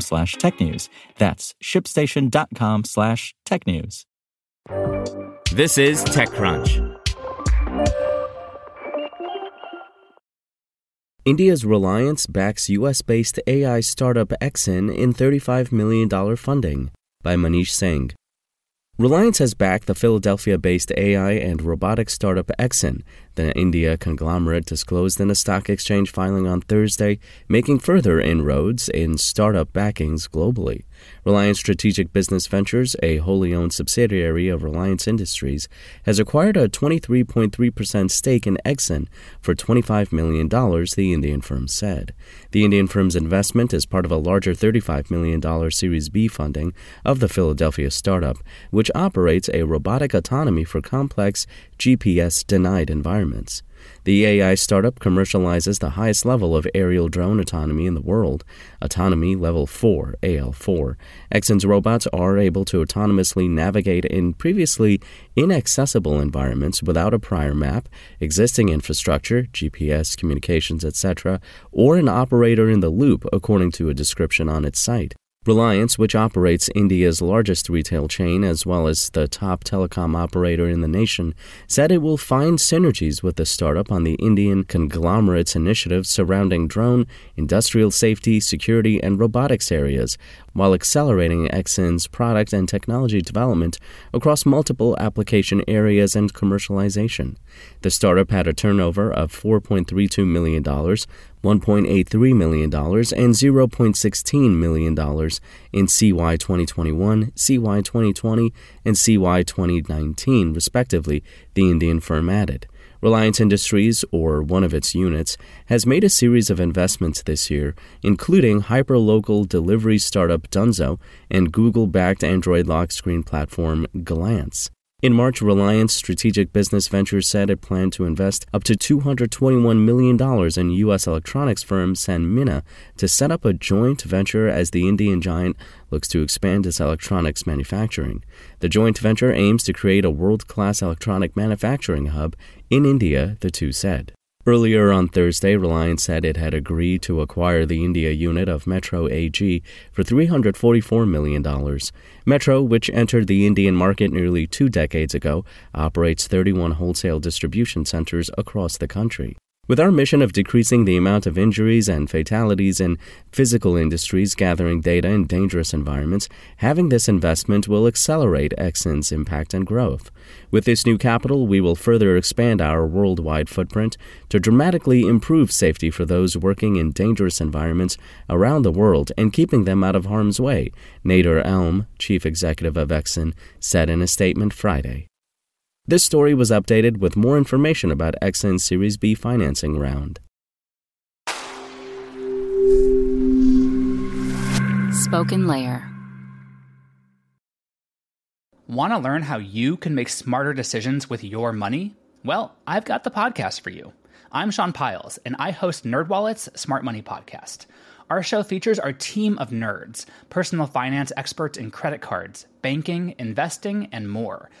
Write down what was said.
slash technews. That's shipstation.com slash technews. This is TechCrunch. India's Reliance backs US based AI startup Exyn in $35 million funding by Manish Singh. Reliance has backed the Philadelphia based AI and robotics startup Exyn, the India conglomerate disclosed in a stock exchange filing on Thursday, making further inroads in startup backings globally. Reliance Strategic Business Ventures, a wholly owned subsidiary of Reliance Industries, has acquired a 23.3% stake in Exyn for $25 million, the Indian firm said. The Indian firm's investment is part of a larger $35 million Series B funding of the Philadelphia startup, which operates a robotic autonomy for complex GPS denied environments. The AI startup commercializes the highest level of aerial drone autonomy in the world, Autonomy Level 4, AL4. Exyn's robots are able to autonomously navigate in previously inaccessible environments without a prior map, existing infrastructure, GPS, communications, etc., or an operator in the loop, according to a description on its site. Reliance, which operates India's largest retail chain as well as the top telecom operator in the nation, said it will find synergies with the startup on the Indian conglomerate's initiatives surrounding drone, industrial safety, security, and robotics areas, while accelerating Exyn's product and technology development across multiple application areas and commercialization. The startup had a turnover of $4.32 million, $1.83 million, and $0.16 million in CY 2021, CY 2020, and CY 2019, respectively, the Indian firm added. Reliance Industries, or one of its units, has made a series of investments this year, including hyperlocal delivery startup Dunzo and Google backed Android lock screen platform Glance. In March, Reliance Strategic Business Ventures said it planned to invest up to $221 million in U.S. electronics firm Sanmina to set up a joint venture as the Indian giant looks to expand its electronics manufacturing. The joint venture aims to create a world class electronic manufacturing hub in India, the two said. Earlier on Thursday, Reliance said it had agreed to acquire the India unit of Metro AG for $344 million. Metro, which entered the Indian market nearly two decades ago, operates 31 wholesale distribution centers across the country. With our mission of decreasing the amount of injuries and fatalities in physical industries gathering data in dangerous environments, having this investment will accelerate Exyn's impact and growth. With this new capital, we will further expand our worldwide footprint to dramatically improve safety for those working in dangerous environments around the world and keeping them out of harm's way, Nader Elm, chief executive of Exyn, said in a statement Friday. This story was updated with more information about Exyn's Series B financing round. Spoken Layer. Want to learn how you can make smarter decisions with your money? Well, I've got the podcast for you. I'm Sean Pyles, and I host NerdWallet's Smart Money Podcast. Our show features our team of nerds, personal finance experts in credit cards, banking, investing, and more –